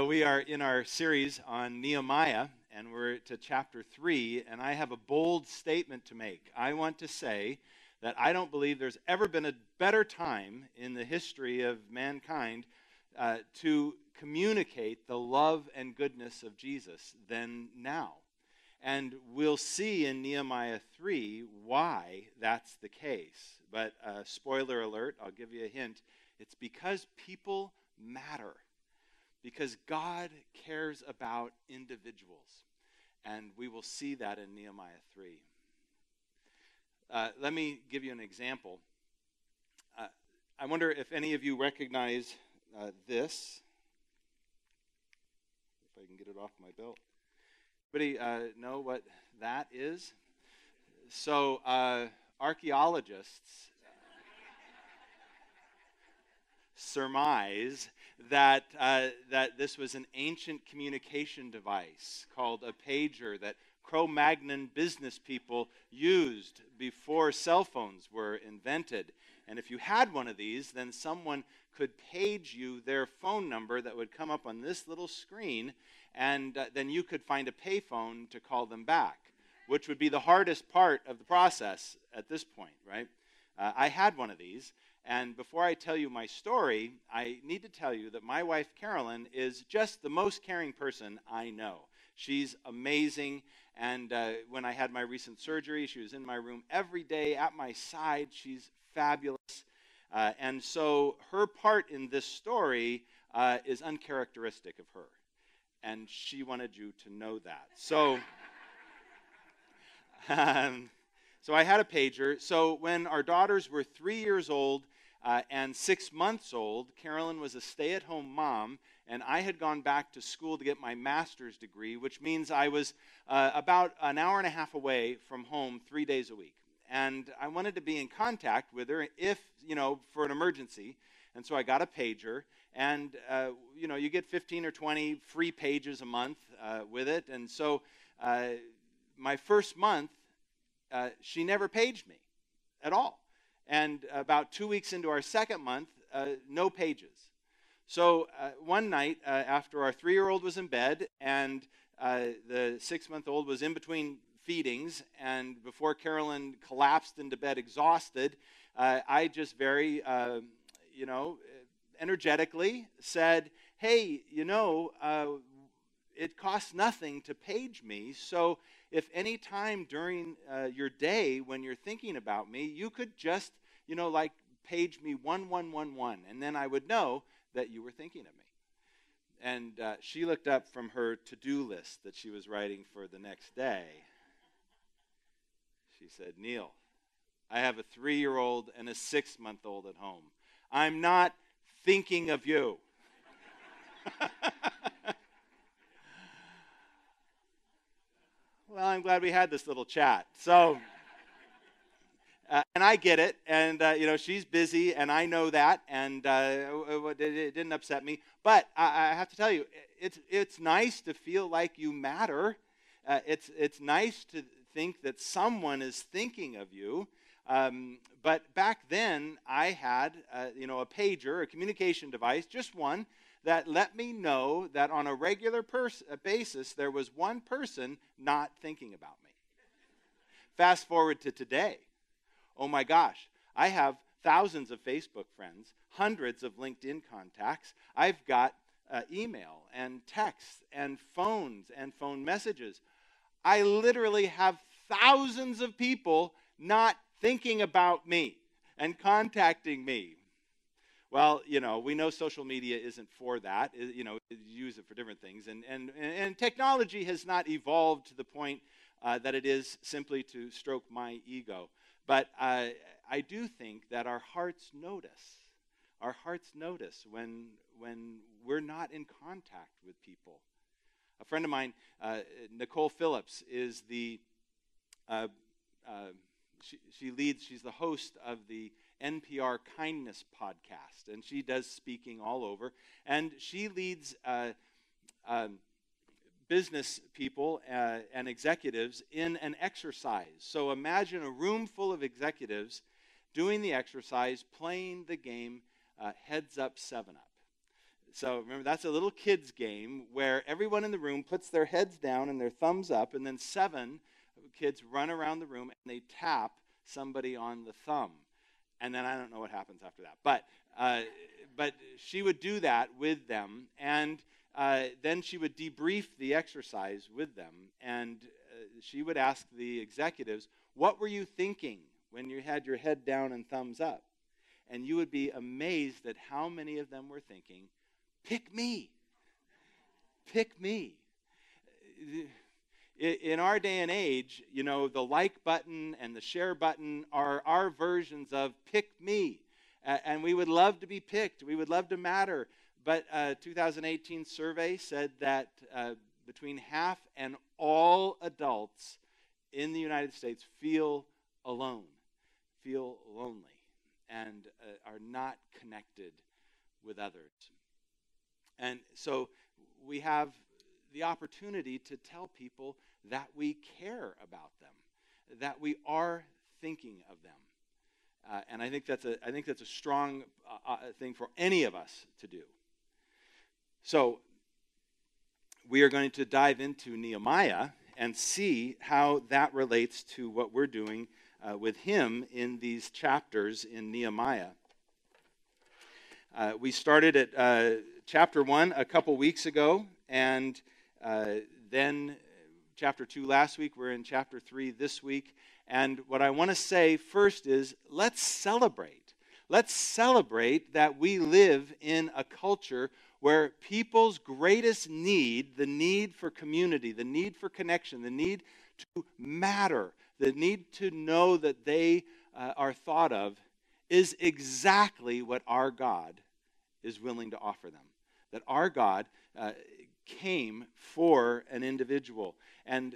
So, we are in our series on Nehemiah, and we're to chapter 3, and I have a bold statement to make. I want to say that I don't believe there's ever been a better time in the history of mankind uh, to communicate the love and goodness of Jesus than now. And we'll see in Nehemiah 3 why that's the case. But uh, spoiler alert, I'll give you a hint. It's because people matter because God cares about individuals. And we will see that in Nehemiah 3. Uh, let me give you an example. Uh, I wonder if any of you recognize uh, this. If I can get it off my belt. Anybody uh, know what that is? So, uh, archaeologists surmise that, uh, that this was an ancient communication device called a pager that Cro Magnon business people used before cell phones were invented. And if you had one of these, then someone could page you their phone number that would come up on this little screen, and uh, then you could find a payphone to call them back, which would be the hardest part of the process at this point, right? Uh, I had one of these, and before I tell you my story, I need to tell you that my wife, Carolyn, is just the most caring person I know. She's amazing. And uh, when I had my recent surgery, she was in my room every day at my side. She's fabulous. Uh, and so her part in this story uh, is uncharacteristic of her. And she wanted you to know that. So. Um, so I had a pager. So when our daughters were three years old uh, and six months old, Carolyn was a stay at home mom, and I had gone back to school to get my master's degree, which means I was uh, about an hour and a half away from home three days a week. And I wanted to be in contact with her if, you know, for an emergency. And so I got a pager, and, uh, you know, you get 15 or 20 free pages a month uh, with it. And so uh, my first month, uh, she never paged me at all. And about two weeks into our second month, uh, no pages. So uh, one night, uh, after our three year old was in bed and the six month old was in between feedings, and before Carolyn collapsed into bed exhausted, I just very, you know, energetically said, Hey, you know, it costs nothing to page me. So if any time during uh, your day when you're thinking about me, you could just, you know, like page me 1111, and then I would know that you were thinking of me. And uh, she looked up from her to do list that she was writing for the next day. She said, Neil, I have a three year old and a six month old at home. I'm not thinking of you. well, I'm glad we had this little chat. So, uh, and I get it, and uh, you know she's busy, and I know that, and uh, it, it, didn't upset me. But I, I, have to tell you, it's it's nice to feel like you matter. Uh, it's it's nice to think that someone is thinking of you. Um, but back then, I had uh, you know a pager, a communication device, just one that let me know that on a regular pers- basis there was one person not thinking about me. Fast forward to today. Oh my gosh, I have thousands of Facebook friends, hundreds of LinkedIn contacts. I've got uh, email and texts and phones and phone messages. I literally have thousands of people not thinking about me and contacting me well, you know, we know social media isn't for that. You know, use it for different things. And, and, and technology has not evolved to the point uh, that it is simply to stroke my ego. But uh, I do think that our hearts notice. Our hearts notice when, when we're not in contact with people. A friend of mine, uh, Nicole Phillips, is the, uh, uh, she, she leads, she's the host of the NPR Kindness podcast, and she does speaking all over. And she leads uh, um, business people uh, and executives in an exercise. So imagine a room full of executives doing the exercise, playing the game uh, Heads Up 7 Up. So remember, that's a little kids' game where everyone in the room puts their heads down and their thumbs up, and then seven kids run around the room and they tap somebody on the thumb. And then I don't know what happens after that. But, uh, but she would do that with them, and uh, then she would debrief the exercise with them, and uh, she would ask the executives, What were you thinking when you had your head down and thumbs up? And you would be amazed at how many of them were thinking, Pick me. Pick me. In our day and age, you know, the like button and the share button are our versions of pick me. And we would love to be picked. We would love to matter. But a 2018 survey said that uh, between half and all adults in the United States feel alone, feel lonely, and uh, are not connected with others. And so we have the opportunity to tell people that we care about them, that we are thinking of them. Uh, and I think that's a, I think that's a strong uh, uh, thing for any of us to do. So we are going to dive into Nehemiah and see how that relates to what we're doing uh, with him in these chapters in Nehemiah. Uh, we started at chapter 1 a couple weeks ago, and uh, then chapter 2 last week. We're in chapter 3 this week. And what I want to say first is let's celebrate. Let's celebrate that we live in a culture where people's greatest need, the need for community, the need for connection, the need to matter, the need to know that they uh, are thought of, is exactly what our God is willing to offer them that our God uh, came for an individual and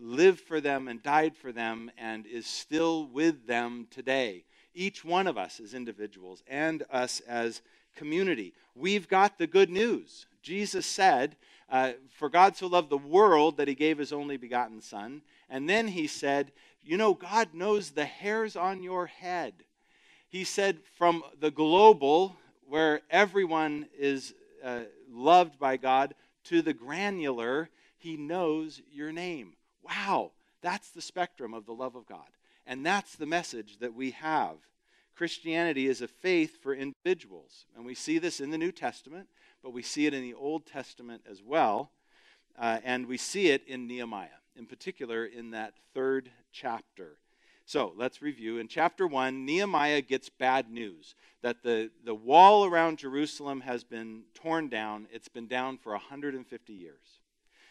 lived for them and died for them and is still with them today. Each one of us as individuals and us as community. We've got the good news. Jesus said, uh, For God so loved the world that he gave his only begotten Son. And then he said, You know, God knows the hairs on your head. He said, From the global, where everyone is uh, loved by God to the granular, He knows your name. Wow, that's the spectrum of the love of God. And that's the message that we have. Christianity is a faith for individuals. And we see this in the New Testament, but we see it in the Old Testament as well. Uh, and we see it in Nehemiah, in particular in that third chapter. So let's review. In chapter 1, Nehemiah gets bad news that the, the wall around Jerusalem has been torn down. It's been down for 150 years.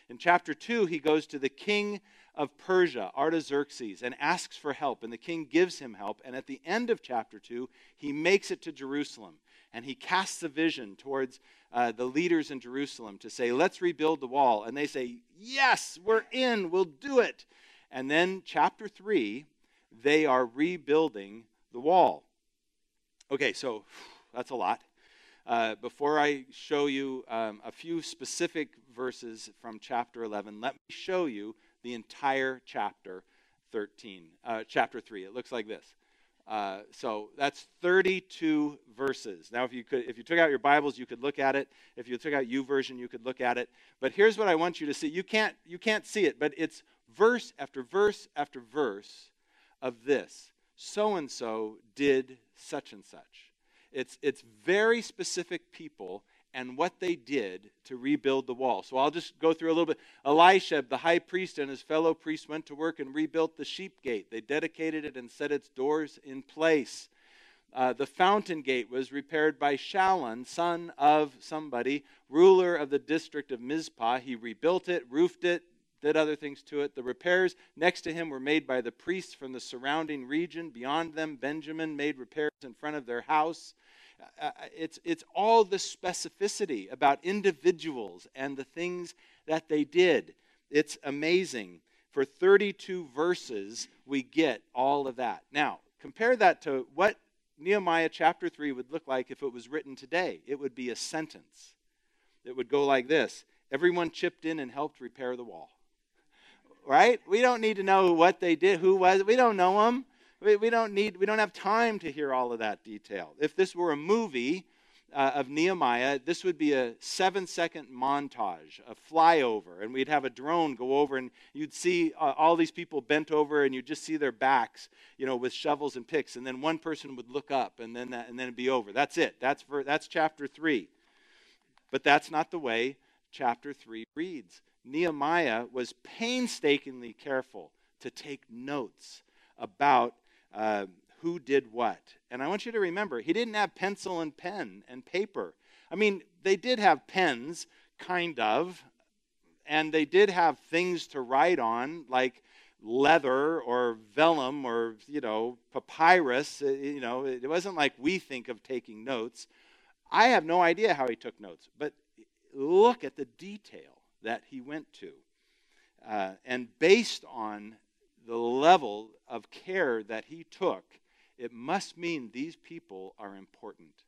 In chapter 2, he goes to the king of Persia, Artaxerxes, and asks for help. And the king gives him help. And at the end of chapter 2, he makes it to Jerusalem. And he casts a vision towards uh, the leaders in Jerusalem to say, Let's rebuild the wall. And they say, Yes, we're in, we'll do it. And then, chapter 3, they are rebuilding the wall. Okay, so that's a lot. Uh, before I show you um, a few specific verses from chapter 11, let me show you the entire chapter 13, uh, chapter 3. It looks like this. Uh, so that's 32 verses. Now, if you could, if you took out your Bibles, you could look at it. If you took out YouVersion, you could look at it. But here's what I want you to see. You can't, you can't see it, but it's verse after verse after verse of this so and so did such and such. It's, it's very specific people and what they did to rebuild the wall. So I'll just go through a little bit. Elisha, the high priest, and his fellow priests went to work and rebuilt the sheep gate. They dedicated it and set its doors in place. Uh, the fountain gate was repaired by Shallun, son of somebody, ruler of the district of Mizpah. He rebuilt it, roofed it, did other things to it. The repairs next to him were made by the priests from the surrounding region. Beyond them, Benjamin made repairs in front of their house. Uh, uh, it's, it's all the specificity about individuals and the things that they did. It's amazing. For 32 verses, we get all of that. Now, compare that to what Nehemiah chapter 3 would look like if it was written today. It would be a sentence. It would go like this Everyone chipped in and helped repair the wall right? We don't need to know what they did, who was. We don't know them. We, we don't need. We don't have time to hear all of that detail. If this were a movie, uh, of Nehemiah, this would be a seven second montage, a flyover, and we'd have a drone go over, and you'd see uh, all these people bent over, and you'd just see their backs, you know, with shovels and picks, and then one person would look up, and then that, and then it'd be over. That's it. That's for, that's chapter three. But that's not the way chapter three reads. Nehemiah was painstakingly careful to take notes about. Uh, who did what. And I want you to remember, he didn't have pencil and pen and paper. I mean, they did have pens, kind of, and they did have things to write on, like leather or vellum or, you know, papyrus. Uh, you know, it wasn't like we think of taking notes. I have no idea how he took notes, but look at the detail that he went to. Uh, and based on the level of care that he took it must mean these people are important,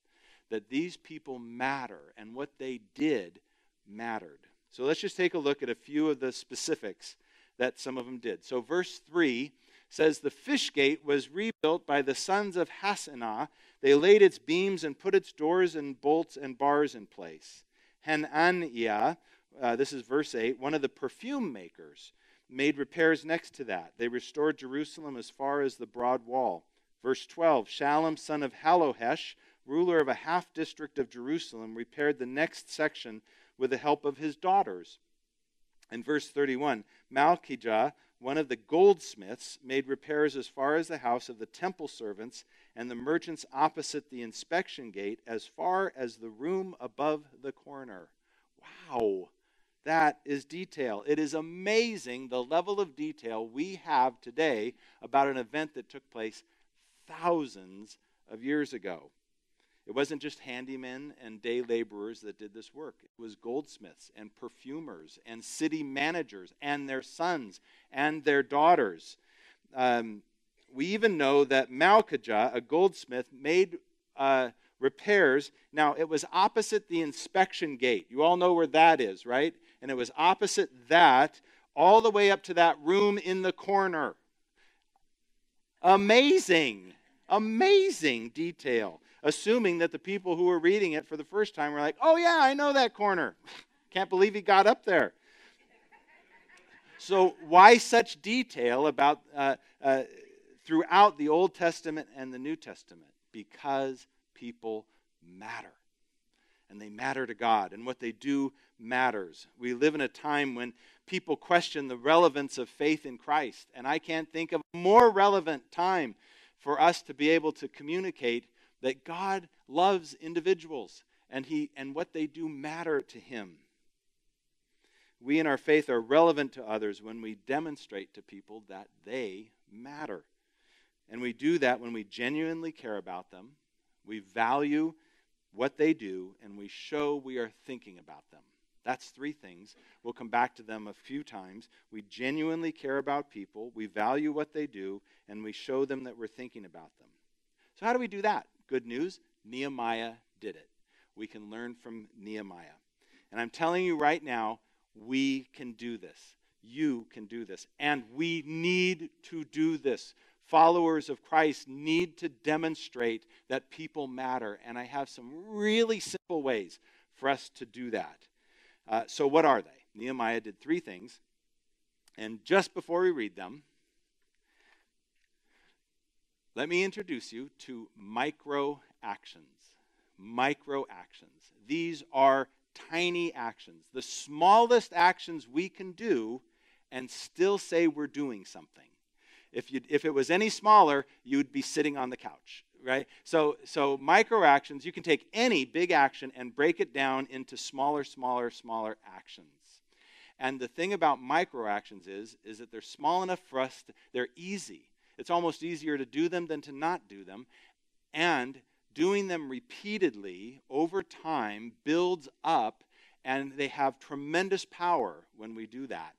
that these people matter, and what they did mattered. So let's just take a look at a few of the specifics that some of them did. So, verse 3 says, The fish gate was rebuilt by the sons of Hassenaah. They laid its beams and put its doors and bolts and bars in place. Hananiah, uh, this is verse 8, one of the perfume makers, made repairs next to that. They restored Jerusalem as far as the broad wall. Verse 12 Shallum, son of Hallohesh, ruler of a half district of Jerusalem, repaired the next section with the help of his daughters. In verse 31, Malchijah, one of the goldsmiths, made repairs as far as the house of the temple servants and the merchants opposite the inspection gate, as far as the room above the corner. Wow, that is detail. It is amazing the level of detail we have today about an event that took place thousands of years ago. It wasn't just handymen and day laborers that did this work. It was goldsmiths and perfumers and city managers and their sons and their daughters. Um, we even know that Malchijah, a goldsmith, made uh, repairs. Now, it was opposite the inspection gate. You all know where that is, right? And it was opposite that all the way up to that room in the corner. Amazing, amazing detail. Assuming that the people who were reading it for the first time were like, oh, yeah, I know that corner. Can't believe he got up there. So, why such detail about uh, uh, throughout the Old Testament and the New Testament? Because people matter. And they matter to God, and what they do matters. We live in a time when people question the relevance of faith in Christ. And I can't think of a more relevant time for us to be able to communicate that God loves individuals and, he, and what they do matter to Him. We in our faith are relevant to others when we demonstrate to people that they matter. And we do that when we genuinely care about them, we value what they do, and we show we are thinking about them. That's three things. We'll come back to them a few times. We genuinely care about people, we value what they do, and we show them that we're thinking about them. So, how do we do that? Good news Nehemiah did it. We can learn from Nehemiah. And I'm telling you right now, we can do this. You can do this. And we need to do this. Followers of Christ need to demonstrate that people matter. And I have some really simple ways for us to do that. Uh, so, what are they? Nehemiah did three things. And just before we read them, let me introduce you to micro actions. Micro actions. These are tiny actions, the smallest actions we can do and still say we're doing something. If, you, if it was any smaller, you'd be sitting on the couch right? So, so micro actions, you can take any big action and break it down into smaller, smaller, smaller actions. And the thing about micro actions is, is that they're small enough for us, to, they're easy. It's almost easier to do them than to not do them. And doing them repeatedly over time builds up, and they have tremendous power when we do that.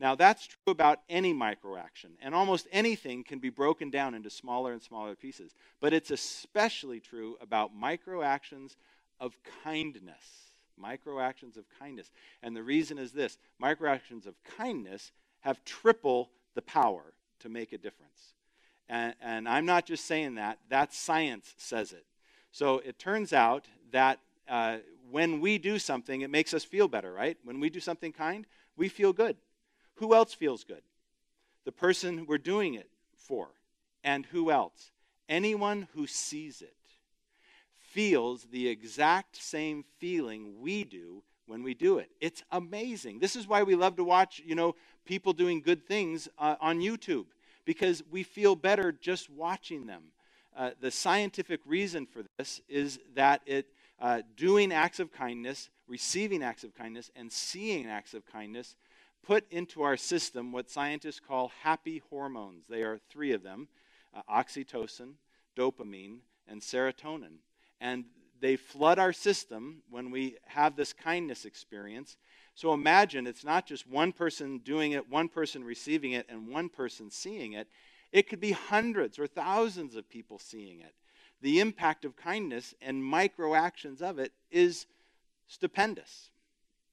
Now, that's true about any microaction, and almost anything can be broken down into smaller and smaller pieces. But it's especially true about microactions of kindness. Microactions of kindness. And the reason is this microactions of kindness have triple the power to make a difference. And, and I'm not just saying that, that science says it. So it turns out that uh, when we do something, it makes us feel better, right? When we do something kind, we feel good. Who else feels good? The person we're doing it for. And who else? Anyone who sees it feels the exact same feeling we do when we do it. It's amazing. This is why we love to watch, you know, people doing good things uh, on YouTube because we feel better just watching them. Uh, the scientific reason for this is that it uh, doing acts of kindness, receiving acts of kindness, and seeing acts of kindness put into our system what scientists call happy hormones. They are three of them uh, oxytocin, dopamine, and serotonin. And they flood our system when we have this kindness experience. So imagine it's not just one person doing it, one person receiving it, and one person seeing it. It could be hundreds or thousands of people seeing it. The impact of kindness and micro actions of it is stupendous.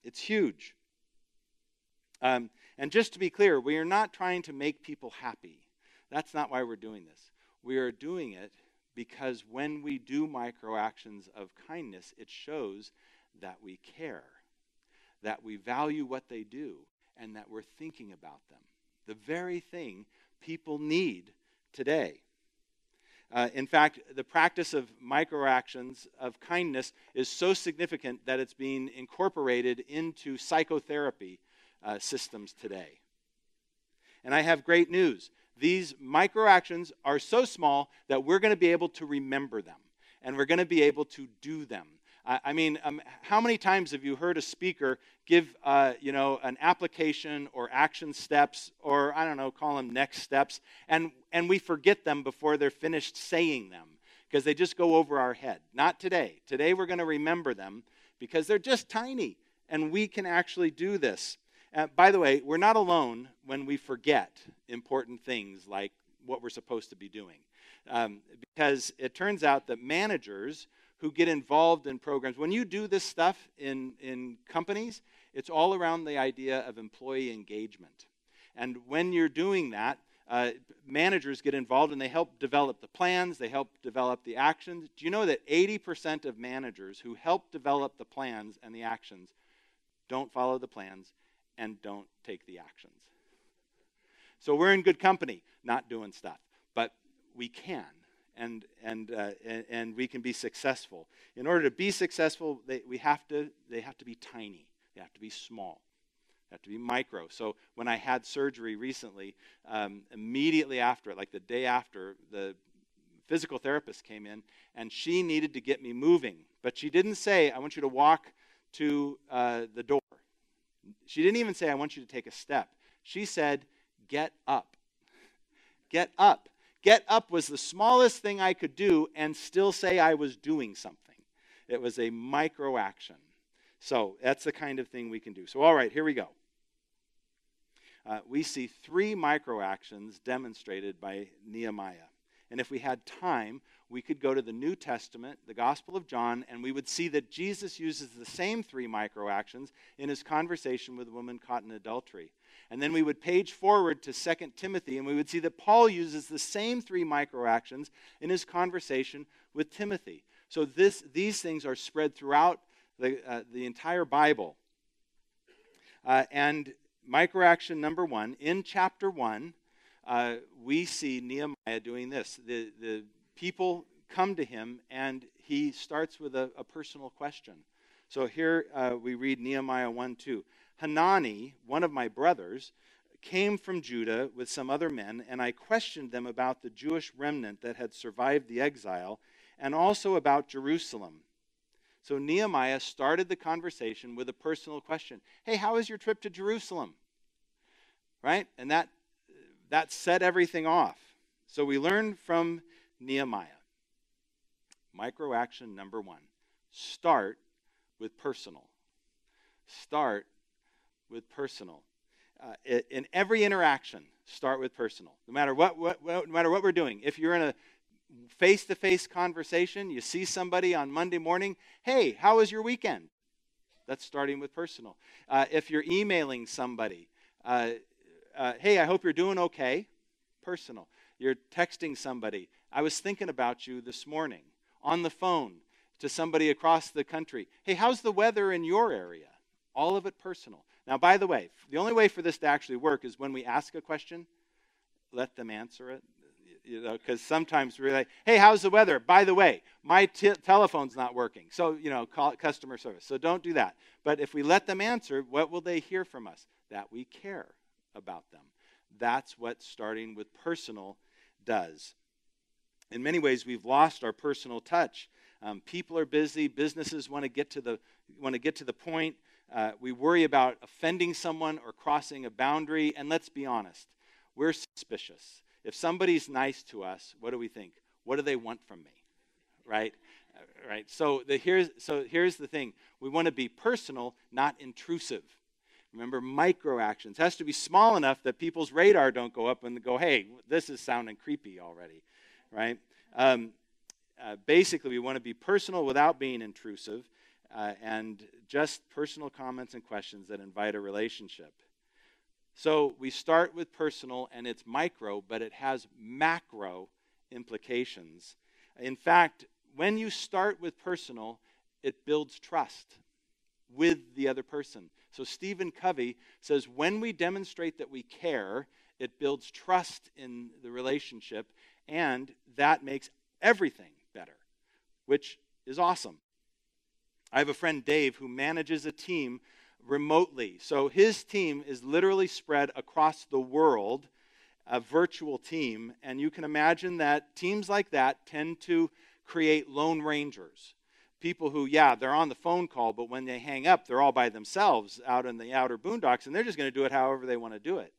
It's huge. Um, and just to be clear, we are not trying to make people happy. That's not why we're doing this. We are doing it because when we do micro actions of kindness, it shows that we care, that we value what they do, and that we're thinking about them. The very thing people need today. Uh, in fact, the practice of micro actions of kindness is so significant that it's being incorporated into psychotherapy uh, systems today. And I have great news these micro actions are so small that we're going to be able to remember them and we're going to be able to do them. I, mean, um, how many times have you heard a speaker give, uh, you know, an application or action steps or, I don't know, call them next steps, and, and we forget them before they're finished saying them because they just go over our head? Not today. Today we're going to remember them because they're just tiny and we can actually do this. Uh, by the way, we're not alone when we forget important things like what we're supposed to be doing. Um, because it turns out that managers who get involved in programs, when you do this stuff in, in companies, it's all around the idea of employee engagement. And when you're doing that, uh, managers get involved and they help develop the plans, they help develop the actions. Do you know that 80% of managers who help develop the plans and the actions don't follow the plans and don't take the actions. So we're in good company, not doing stuff, but we can. And, and, uh, and, and, we can be successful. In order to be successful, they, we have to, they have to be tiny. They have to be small. They have to be micro. So when I had surgery recently, um, immediately after it, like the day after, the physical therapist came in and she needed to get me moving. But she didn't say, I want you to walk to uh, the door. She didn't even say, I want you to take a step. She said, Get up. Get up. Get up was the smallest thing I could do and still say I was doing something. It was a micro action. So that's the kind of thing we can do. So, all right, here we go. Uh, we see three micro actions demonstrated by Nehemiah. And if we had time, we could go to the New Testament, the Gospel of John, and we would see that Jesus uses the same three micro actions in his conversation with a woman caught in adultery. And then we would page forward to 2 Timothy, and we would see that Paul uses the same three micro actions in his conversation with Timothy. So this, these things are spread throughout the, uh, the entire Bible. Uh, and micro action number one, in chapter one, uh, we see Nehemiah doing this. The, the people come to him, and he starts with a, a personal question. So here uh, we read Nehemiah 1 2. Hanani, one of my brothers, came from Judah with some other men, and I questioned them about the Jewish remnant that had survived the exile and also about Jerusalem. So Nehemiah started the conversation with a personal question Hey, how was your trip to Jerusalem? Right? And that, that set everything off. So we learn from Nehemiah. Micro action number one start with personal. Start with personal. Uh, in every interaction, start with personal. No matter what, what, what, no matter what we're doing. If you're in a face to face conversation, you see somebody on Monday morning, hey, how was your weekend? That's starting with personal. Uh, if you're emailing somebody, uh, uh, hey, I hope you're doing okay, personal. You're texting somebody, I was thinking about you this morning. On the phone, to somebody across the country, hey, how's the weather in your area? All of it personal. Now, by the way, the only way for this to actually work is when we ask a question, let them answer it. You know, because sometimes we're like, hey, how's the weather? By the way, my t- telephone's not working. So, you know, call customer service. So don't do that. But if we let them answer, what will they hear from us? That we care about them. That's what starting with personal does. In many ways, we've lost our personal touch. Um, people are busy. Businesses want to get to the want to get to the point. Uh, we worry about offending someone or crossing a boundary. And let's be honest, we're suspicious. If somebody's nice to us, what do we think? What do they want from me? Right? Uh, right. So the, here's so here's the thing. We want to be personal, not intrusive. Remember, micro actions has to be small enough that people's radar don't go up and go, "Hey, this is sounding creepy already," right? Um, uh, basically, we want to be personal without being intrusive, uh, and just personal comments and questions that invite a relationship. So we start with personal, and it's micro, but it has macro implications. In fact, when you start with personal, it builds trust with the other person. So Stephen Covey says when we demonstrate that we care, it builds trust in the relationship, and that makes everything better, which is awesome. I have a friend, Dave, who manages a team remotely. So his team is literally spread across the world, a virtual team. And you can imagine that teams like that tend to create lone rangers people who, yeah, they're on the phone call, but when they hang up, they're all by themselves out in the outer boondocks, and they're just going to do it however they want to do it.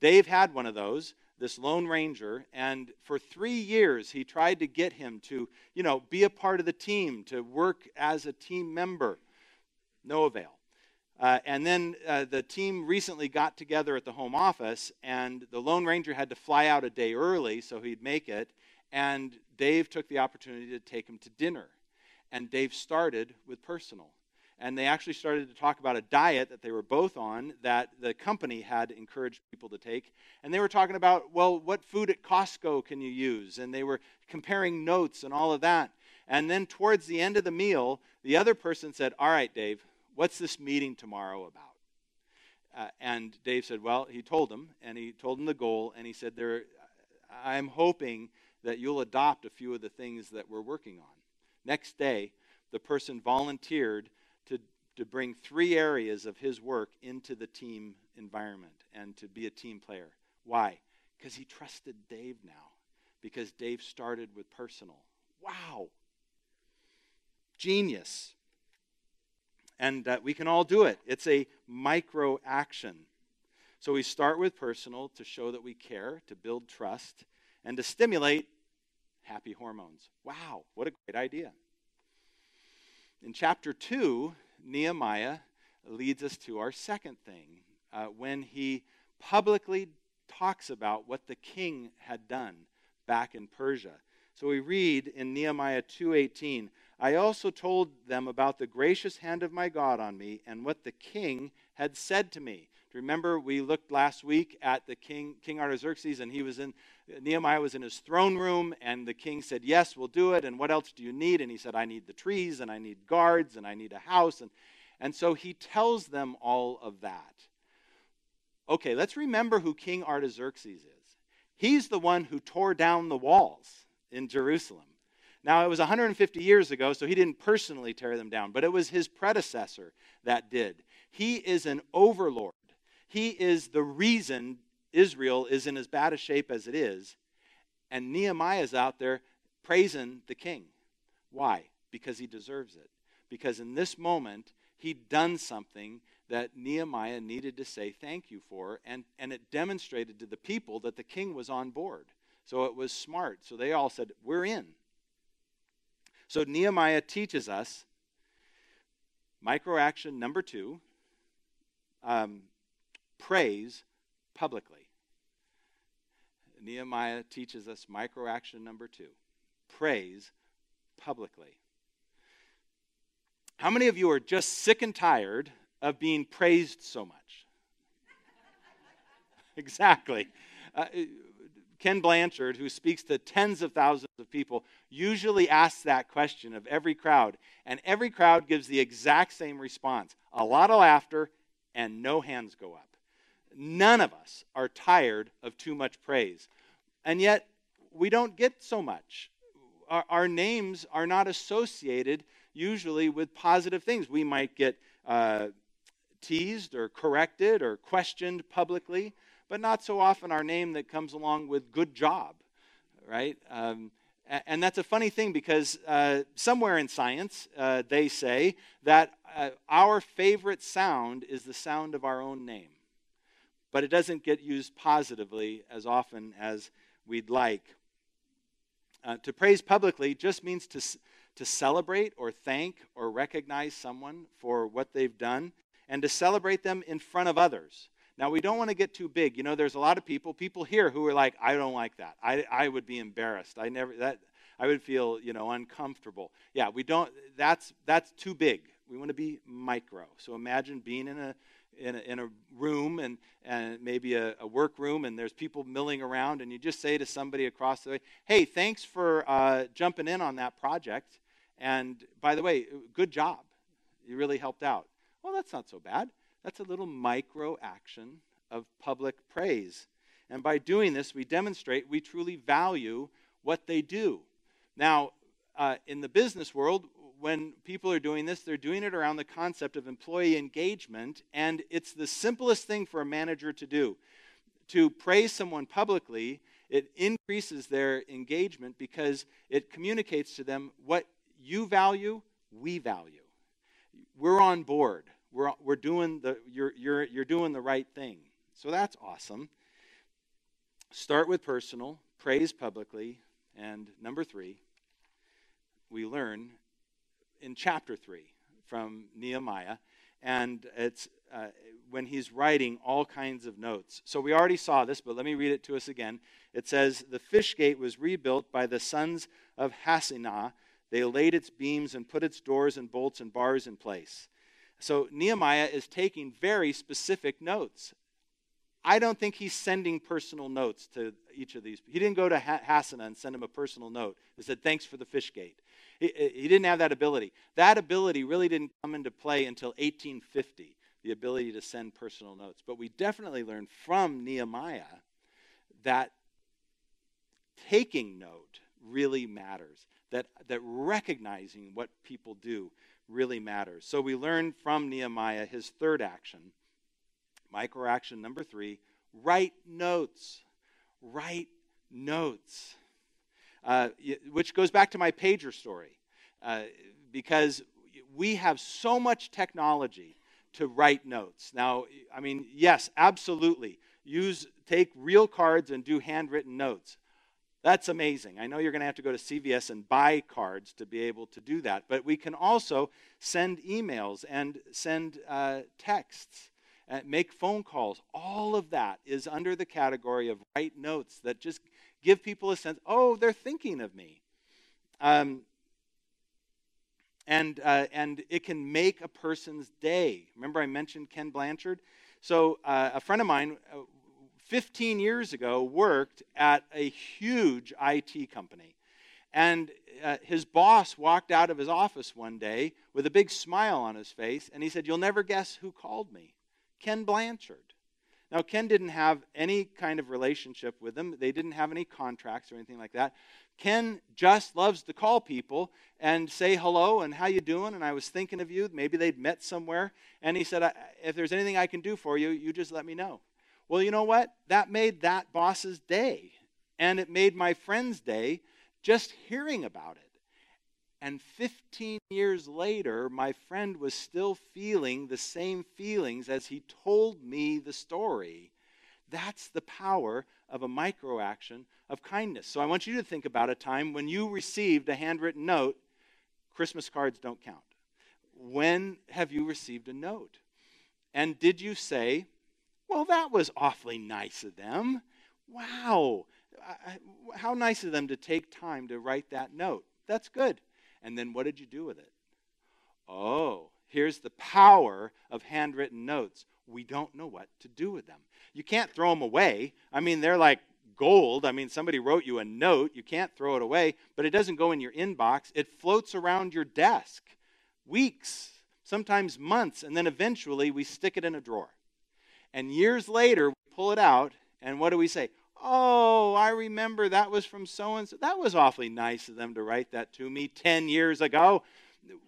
Dave had one of those, this Lone Ranger, and for three years he tried to get him to, you know, be a part of the team, to work as a team member. No avail. Uh, and then uh, the team recently got together at the home office, and the Lone Ranger had to fly out a day early so he'd make it. And Dave took the opportunity to take him to dinner and Dave started with personal. And they actually started to talk about a diet that they were both on that the company had encouraged people to take. And they were talking about, well, what food at Costco can you use? And they were comparing notes and all of that. And then towards the end of the meal, the other person said, All right, Dave, what's this meeting tomorrow about? Uh, and Dave said, Well, he told him, and he told him the goal, and he said, there, I'm hoping that you'll adopt a few of the things that we're working on. Next day, the person volunteered to, to bring three areas of his work into the team environment and to be a team player. Why? Because he trusted Dave now. Because Dave started with personal. Wow. Genius. And uh, we can all do it. It's a micro action. So we start with personal to show that we care, to build trust, and to stimulate happy hormones. Wow, what a great idea. In chapter 2, Nehemiah leads us to our second thing uh, when he publicly talks about what the king had done back in Persia. So we read in Nehemiah 2:18, I also told them about the gracious hand of my God on me and what the king had said to me. Remember, we looked last week at the king, King Artaxerxes, and he was in Nehemiah was in his throne room, and the king said, Yes, we'll do it. And what else do you need? And he said, I need the trees, and I need guards, and I need a house. And, and so he tells them all of that. Okay, let's remember who King Artaxerxes is. He's the one who tore down the walls in Jerusalem. Now, it was 150 years ago, so he didn't personally tear them down, but it was his predecessor that did. He is an overlord. He is the reason Israel is in as bad a shape as it is, and Nehemiah is out there praising the king. Why? Because he deserves it. Because in this moment, he'd done something that Nehemiah needed to say thank you for, and, and it demonstrated to the people that the king was on board. So it was smart. So they all said, We're in. So Nehemiah teaches us micro action number two um, praise publicly. Nehemiah teaches us micro action number two praise publicly. How many of you are just sick and tired of being praised so much? exactly. Uh, Ken Blanchard, who speaks to tens of thousands of people, usually asks that question of every crowd. And every crowd gives the exact same response a lot of laughter and no hands go up. None of us are tired of too much praise. And yet, we don't get so much. Our, our names are not associated usually with positive things. We might get uh, teased or corrected or questioned publicly, but not so often our name that comes along with good job, right? Um, and that's a funny thing because uh, somewhere in science, uh, they say that uh, our favorite sound is the sound of our own name. But it doesn't get used positively as often as we'd like. Uh, to praise publicly just means to, to celebrate or thank or recognize someone for what they've done and to celebrate them in front of others. Now, we don't want to get too big. You know, there's a lot of people, people here who are like, I don't like that. I, I would be embarrassed. I never, that, I would feel, you know, uncomfortable. Yeah, we don't, that's, that's too big. We want to be micro. So imagine being in a, in a, in a room and, and maybe a, a work room and there's people milling around and you just say to somebody across the way, hey, thanks for uh, jumping in on that project. And by the way, good job. You really helped out. Well, that's not so bad. That's a little micro action of public praise. And by doing this, we demonstrate we truly value what they do. Now, uh, in the business world, when people are doing this, they're doing it around the concept of employee engagement, and it's the simplest thing for a manager to do. To praise someone publicly, it increases their engagement because it communicates to them what you value, we value. We're on board we're, we're doing the, you're, you're, you're doing the right thing. So that's awesome. Start with personal, praise publicly, and number three, we learn in chapter three from Nehemiah, and it's uh, when he's writing all kinds of notes. So we already saw this, but let me read it to us again. It says, The fish gate was rebuilt by the sons of Hassenaah. They laid its beams and put its doors and bolts and bars in place. So Nehemiah is taking very specific notes. I don't think he's sending personal notes to each of these. He didn't go to Hassenaah and send him a personal note that said, Thanks for the fish gate. He, he didn't have that ability. That ability really didn't come into play until 1850, the ability to send personal notes. But we definitely learned from Nehemiah that taking note really matters, that, that recognizing what people do really matters. So we learn from Nehemiah his third action. Micro action number three write notes. Write notes. Uh, which goes back to my pager story. Uh, because we have so much technology to write notes. Now, I mean, yes, absolutely. Use take real cards and do handwritten notes. That's amazing. I know you're going to have to go to CVS and buy cards to be able to do that, but we can also send emails and send uh, texts, and uh, make phone calls. All of that is under the category of write notes that just give people a sense oh, they're thinking of me. Um, and, uh, and it can make a person's day. Remember, I mentioned Ken Blanchard? So, uh, a friend of mine uh, 15 years ago worked at a huge IT company. And uh, his boss walked out of his office one day with a big smile on his face, and he said, You'll never guess who called me Ken Blanchard. Now, Ken didn't have any kind of relationship with them, they didn't have any contracts or anything like that. Ken just loves to call people and say hello and how you doing and I was thinking of you. Maybe they'd met somewhere. And he said, if there's anything I can do for you, you just let me know. Well, you know what? That made that boss's day. And it made my friend's day just hearing about it. And 15 years later, my friend was still feeling the same feelings as he told me the story. That's the power of a micro action of kindness. So I want you to think about a time when you received a handwritten note. Christmas cards don't count. When have you received a note? And did you say, well, that was awfully nice of them. Wow. How nice of them to take time to write that note. That's good. And then what did you do with it? Oh, here's the power of handwritten notes. We don't know what to do with them. You can't throw them away. I mean, they're like gold. I mean, somebody wrote you a note. You can't throw it away, but it doesn't go in your inbox. It floats around your desk weeks, sometimes months, and then eventually we stick it in a drawer. And years later, we pull it out, and what do we say? Oh, I remember that was from so and so. That was awfully nice of them to write that to me 10 years ago.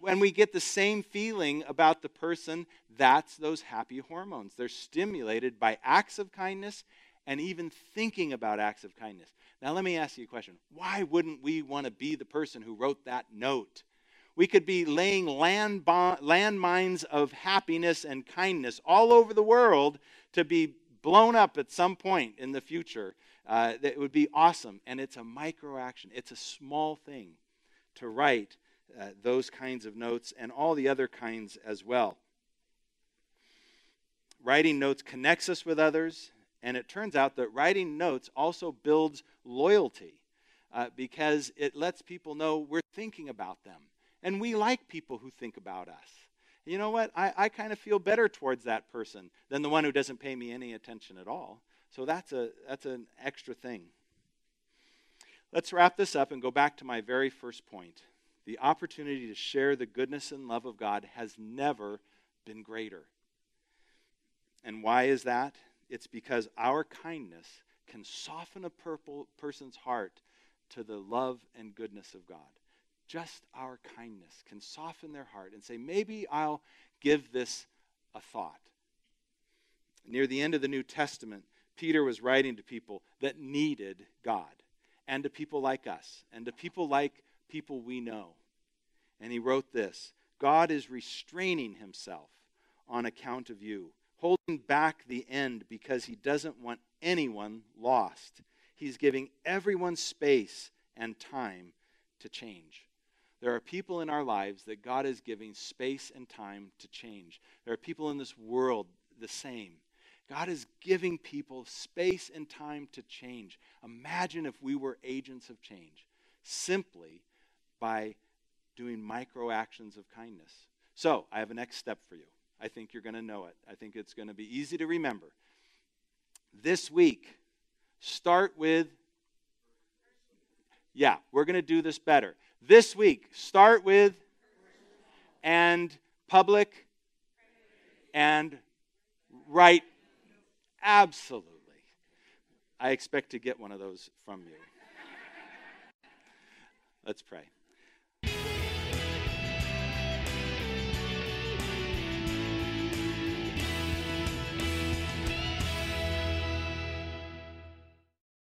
When we get the same feeling about the person, that's those happy hormones. They're stimulated by acts of kindness and even thinking about acts of kindness. Now, let me ask you a question. Why wouldn't we want to be the person who wrote that note? We could be laying land landmines of happiness and kindness all over the world to be blown up at some point in the future. Uh, that would be awesome. And it's a micro action, it's a small thing to write uh, those kinds of notes and all the other kinds as well. Writing notes connects us with others, and it turns out that writing notes also builds loyalty uh, because it lets people know we're thinking about them. And we like people who think about us. You know what? I, I kind of feel better towards that person than the one who doesn't pay me any attention at all. So that's, a, that's an extra thing. Let's wrap this up and go back to my very first point. The opportunity to share the goodness and love of God has never been greater. And why is that? It's because our kindness can soften a purple person's heart to the love and goodness of God. Just our kindness can soften their heart and say, maybe I'll give this a thought. Near the end of the New Testament, Peter was writing to people that needed God and to people like us and to people like people we know. And he wrote this God is restraining himself on account of you holding back the end because he doesn't want anyone lost. He's giving everyone space and time to change. There are people in our lives that God is giving space and time to change. There are people in this world the same. God is giving people space and time to change. Imagine if we were agents of change simply by doing micro actions of kindness. So, I have a next step for you. I think you're going to know it. I think it's going to be easy to remember. This week, start with, yeah, we're going to do this better. This week, start with, and public, and right. Absolutely. I expect to get one of those from you. Let's pray.